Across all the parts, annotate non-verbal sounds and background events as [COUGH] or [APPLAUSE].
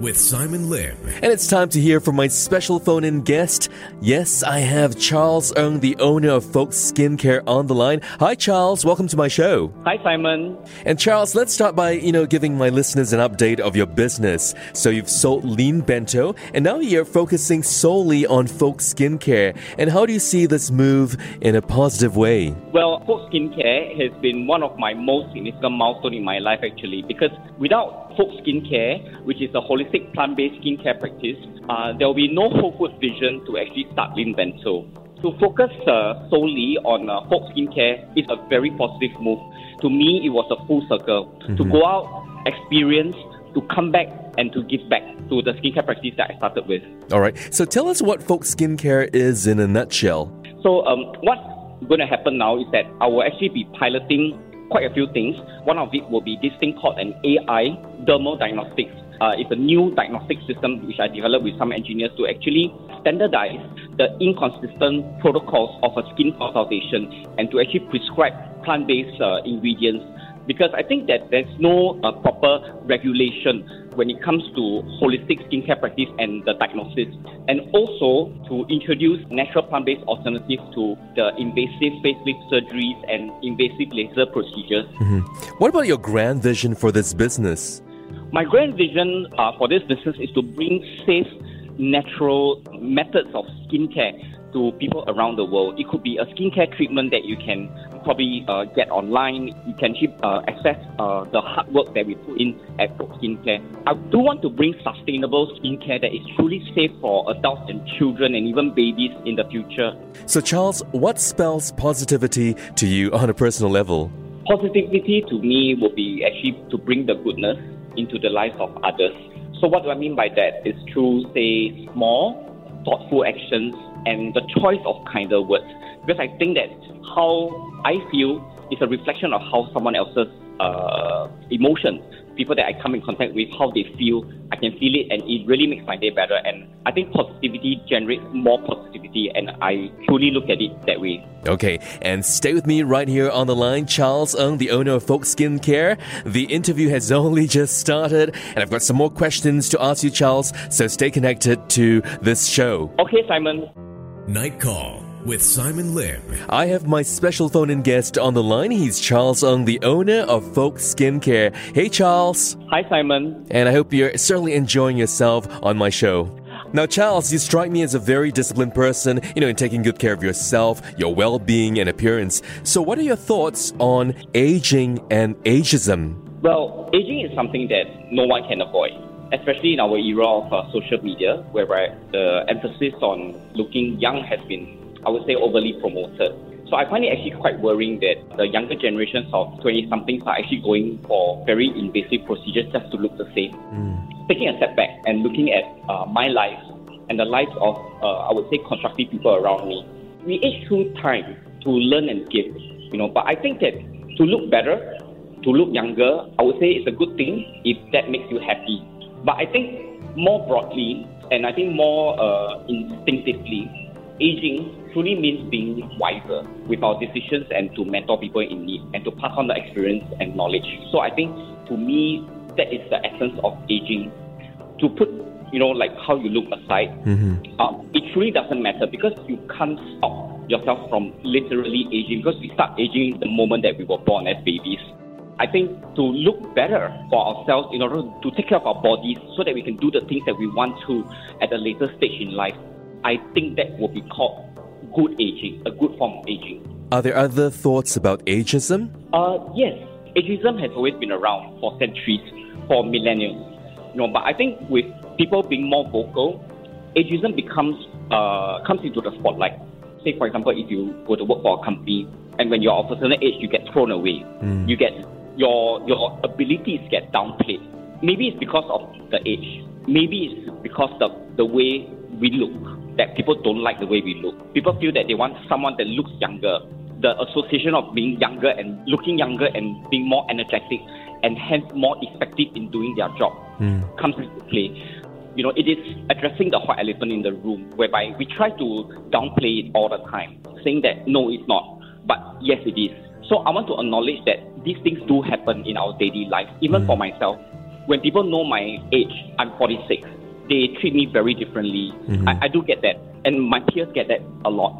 with Simon Lim. And it's time to hear from my special phone in guest. Yes, I have Charles Ng, the owner of Folke Skincare, on the line. Hi, Charles. Welcome to my show. Hi, Simon. And Charles, let's start by, you know, giving my listeners an update of your business. So you've sold Lean Bento, and now you're focusing solely on Folke Skincare. And how do you see this move in a positive way? Well, Folke Skincare has been one of my most significant milestones in my life, actually, because without Folke Skincare, which is a holistic plant-based skincare practice, uh, there will be no Whole Food vision to actually start Lean Bento. To focus uh, solely on uh, Folke skincare is a very positive move. To me, it was a full circle. Mm-hmm. To go out, experience, to come back and to give back to the skincare practice that I started with. All right. So tell us what Folke skincare is in a nutshell. So um, what's going to happen now is that I will actually be piloting quite a few things. One of it will be this thing called an AI dermal diagnostics. Uh, it's a new diagnostic system which I developed with some engineers to actually standardize the inconsistent protocols of a skin consultation and to actually prescribe plant-based uh, ingredients because I think that there's no uh, proper regulation when it comes to holistic skincare practice and the diagnosis, and also to introduce natural plant-based alternatives to the invasive facelift surgeries and invasive laser procedures. Mm-hmm. What about your grand vision for this business? My grand vision uh, for this business is to bring safe, natural methods of skincare to people around the world. It could be a skincare treatment that you can probably uh, get online. You can uh, access uh, the hard work that we put in at Skincare. I do want to bring sustainable skincare that is truly safe for adults and children and even babies in the future. So, Charles, what spells positivity to you on a personal level? Positivity to me will be actually to bring the goodness into the lives of others. So, what do I mean by that? Is through, say, small, thoughtful actions and the choice of kinder words. Because I think that how I feel is a reflection of how someone else's uh, emotions people that I come in contact with, how they feel, I can feel it, and it really makes my day better. And I think positivity generates more positivity, and I truly look at it that way. Okay, and stay with me right here on the line, Charles Ng, the owner of Folke Skincare. The interview has [LAUGHS] only just started, and I've got some more questions to ask you, Charles. So stay connected to this show. Okay, Simon. Night Call with Simon Lim. I have my special phone in guest on the line. He's Charles Ng, the owner of Folke Skincare. Hey, Charles. Hi, Simon. And I hope you're certainly enjoying yourself on my show. Now, Charles, you strike me as a very disciplined person, you know, in taking good care of yourself, your well being, and appearance. So, what are your thoughts on aging and ageism? Well, aging is something that no one can avoid especially in our era of uh, social media, whereby the emphasis on looking young has been I would say, overly promoted. So I find it actually quite worrying that the younger generations of 20 somethings are actually going for very invasive procedures just to look the same. Mm. Taking a step back and looking at uh, my life and the lives of, uh, I would say, constructive people around me, we age through time to learn and give, you know. But I think that to look better, to look younger, I would say it's a good thing if that makes you happy. But I think more broadly, and I think more uh, instinctively, aging truly means being wiser with our decisions and to mentor people in need and to pass on the experience and knowledge. So I think to me, that is the essence of aging. To put, you know, like how you look aside, mm-hmm. um, it truly doesn't matter because you can't stop yourself from literally aging because we start aging the moment that we were born as babies. I think to look better for ourselves in order to take care of our bodies so that we can do the things that we want to at a later stage in life, I think that will be called good aging, a good form of aging. Are there other thoughts about ageism? Uh, yes. Ageism has always been around for centuries, for millennia. You know, but I think with people being more vocal, ageism becomes uh, comes into the spotlight. Say, for example, if you go to work for a company and when you're of a certain age, you get thrown away. Mm. You get your your abilities get downplayed. Maybe it's because of the age. Maybe it's because the the way we look that people don't like the way we look. People feel that they want someone that looks younger. The association of being younger and looking younger and being more energetic and hence more effective in doing their job mm. comes into play. You know, it is addressing the white elephant in the room whereby we try to downplay it all the time, saying that no, it's not. but yes, it is. So I want to acknowledge that these things do happen in our daily life, even for myself. When people know my age, I'm 46, they treat me very differently. I, I do get that, and my peers get that a lot.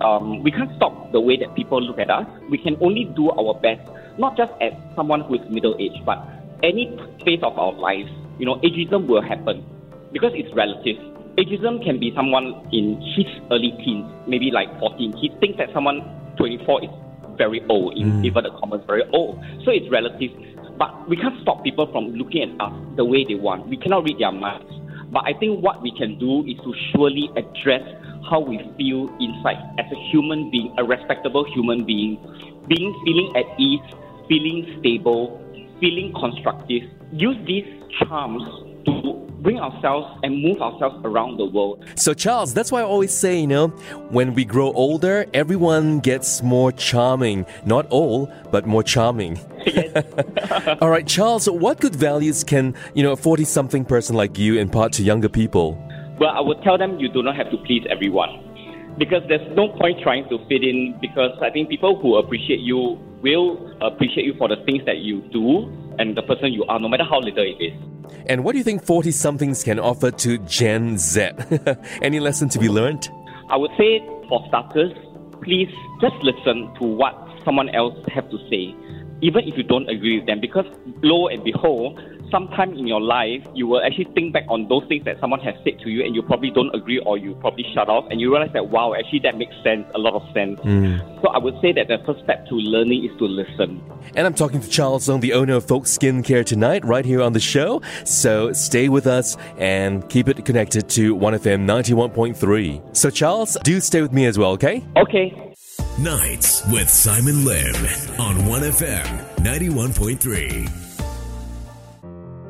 Um, we can't stop the way that people look at us. We can only do our best, not just as someone who is middle aged, but any phase of our lives. You know, ageism will happen because it's relative. Ageism can be someone in his early teens, maybe like 14. He thinks that someone 24 is very old, in mm. even the commas very old. So it's relative. But we can't stop people from looking at us the way they want. We cannot read their minds. But I think what we can do is to surely address how we feel inside as a human being, a respectable human being, being feeling at ease, feeling stable, feeling constructive. Use these charms bring ourselves and move ourselves around the world. So, Charles, that's why I always say, you know, when we grow older, everyone gets more charming. Not all, but more charming. [LAUGHS] all right, Charles, what good values can, you know, a 40 something person like you impart to younger people? Well, I would tell them you do not have to please everyone. Because there's no point trying to fit in because I think people who appreciate you will appreciate you for the things that you do and the person you are, no matter how little it is. And what do you think 40 somethings can offer to Gen Z? [LAUGHS] Any lesson to be learned? I would say for starters, please just listen to what someone else have to say, even if you don't agree with them, because lo and behold, sometime in your life you will actually think back on those things that someone has said to you and you probably don't agree or you probably shut off and you realize that wow, actually that makes sense, a lot of sense. Hmm. So I would say that the first step to learning is to listen. And I'm talking to Charles Ng, the owner of Folke Skincare tonight, right here on the show. So stay with us and keep it connected to 1FM 91.3. So Charles, do stay with me as well, okay? Okay, Nights with Simon Lim on 1FM 91.3.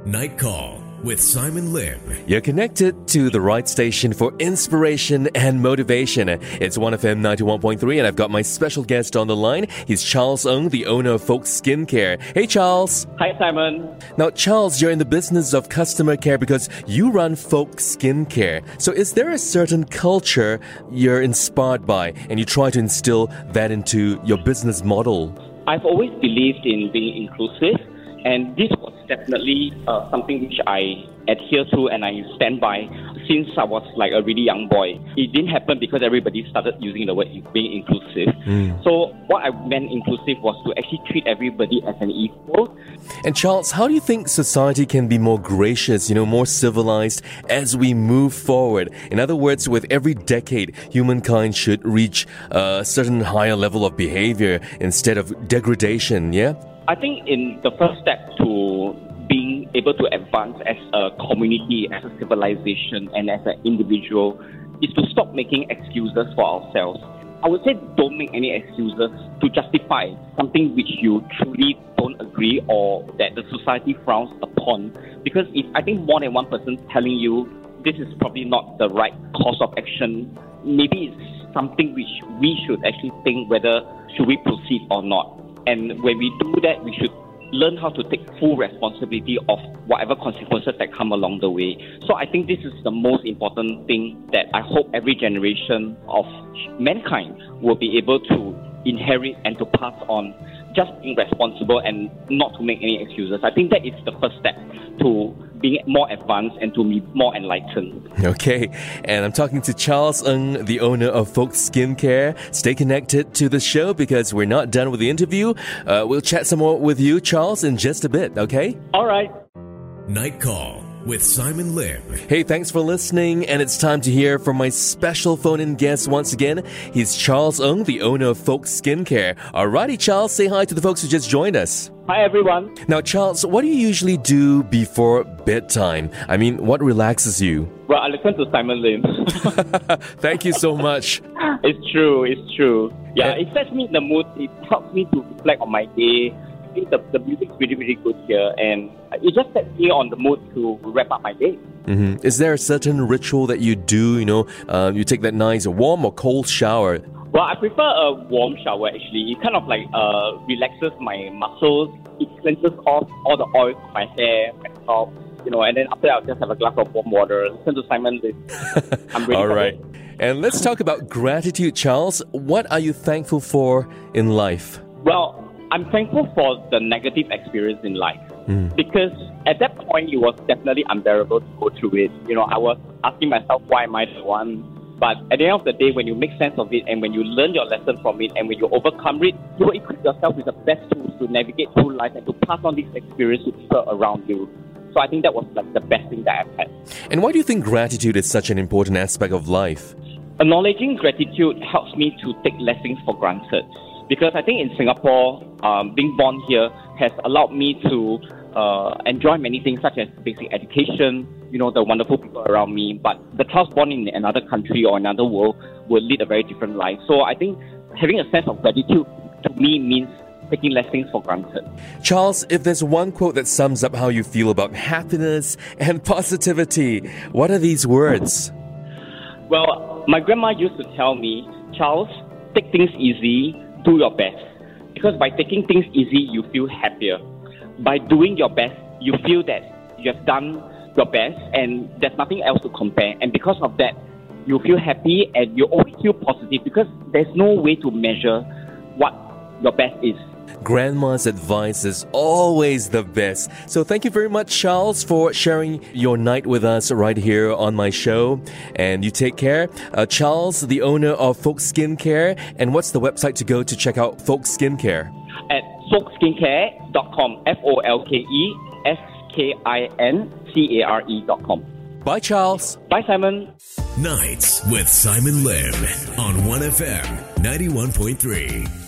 Night Call with Simon Lim. You're connected to the right station for inspiration and motivation. It's 1FM 91.3 and I've got my special guest on the line. He's Charles Ng, the owner of Folke Skincare. Hey Charles. hi Simon. Now Charles, you're in the business of customer care because you run Folke Skincare. So is there a certain culture you're inspired by and you try to instill that into your business model? I've always believed in being inclusive, and this was definitely uh, something which I adhere to and I stand by since I was like a really young boy. It didn't happen because everybody started using the word being inclusive. So what I meant inclusive was to actually treat everybody as an equal. And Charles, how do you think society can be more gracious, you know, more civilized as we move forward? In other words, with every decade, humankind should reach a certain higher level of behavior instead of degradation, yeah? I think in the first step to being able to advance as a community, as a civilization, and as an individual is to stop making excuses for ourselves. I would say don't make any excuses to justify something which you truly don't agree or that the society frowns upon. Because if I think more than one person telling you this is probably not the right course of action, maybe it's something which we should actually think whether should we proceed or not. And when we do that, we should learn how to take full responsibility of whatever consequences that come along the way. So I think this is the most important thing that I hope every generation of mankind will be able to inherit and to pass on. Just being responsible and not to make any excuses. I think that is the first step to being more advanced and to be more enlightened. Okay, and I'm talking to Charles Ng, the owner of Folke Skincare. Stay connected to the show because we're not done with the interview. Uh, we'll chat some more with you, Charles, in just a bit, okay? All right. Night Call with Simon Lim. Hey, thanks for listening, and it's time to hear from my special phone in guest once again. He's Charles Ng, the owner of Folke Skincare. Alrighty, Charles, say hi to the folks who just joined us. Hi, everyone. Now, Charles, what do you usually do before bedtime? I mean, what relaxes you? Well, I listen to Simon Lim. [LAUGHS] Thank you so much. it's true, it's true. Yeah, eh. it sets me in the mood. It helps me to reflect on my day. Think the, the music's really, really good here, and it just sets me on the mood to wrap up my day. hmm Is there a certain ritual that you do? You know, uh, you take that nice warm or cold shower. Well, I prefer a warm shower actually. It kind of like uh, relaxes my muscles. It cleanses off all the oil from my hair, my scalp. you know, and then after that, I'll just have a glass of warm water, listen to Simon. [LAUGHS] I'm ready. All right. And let's talk about gratitude, Charles. What are you thankful for in life? Well, I'm thankful for the negative experience in life mm. because at that point it was definitely unbearable to go through it. You know, I was asking myself, why am I the one? But at the end of the day, when you make sense of it and when you learn your lesson from it and when you overcome it, you will equip yourself with the best tools to navigate through life and to pass on this experience to people around you. So I think that was like the best thing that I've had. And why do you think gratitude is such an important aspect of life? Acknowledging gratitude helps me to take lessons for granted because I think in Singapore, um, being born here has allowed me to uh, enjoy many things such as basic education, you know, the wonderful people around me. But the child born in another country or another world will lead a very different life. So I think having a sense of gratitude to me means taking less things for granted. Charles, if there's one quote that sums up how you feel about happiness and [LAUGHS] positivity, what are these words? Well, my grandma used to tell me, Charles, take things easy, do your best. Because by taking things easy, you feel happier. By doing your best, you feel that you have done your best and there's nothing else to compare. And because of that, you feel happy and you always feel positive because there's no way to measure what your best is. Grandma's advice is always the best. So thank you very much, Charles, for sharing your night with us right here on my show. And you take care. Uh, Charles, the owner of Folke Skincare. And what's the website to go to check out Folke Skincare? At folkeskincare.com. F O L K E S K I N C A R E.com. Bye, Charles. Bye, Simon. Nights with Simon Lim on 1FM 91.3.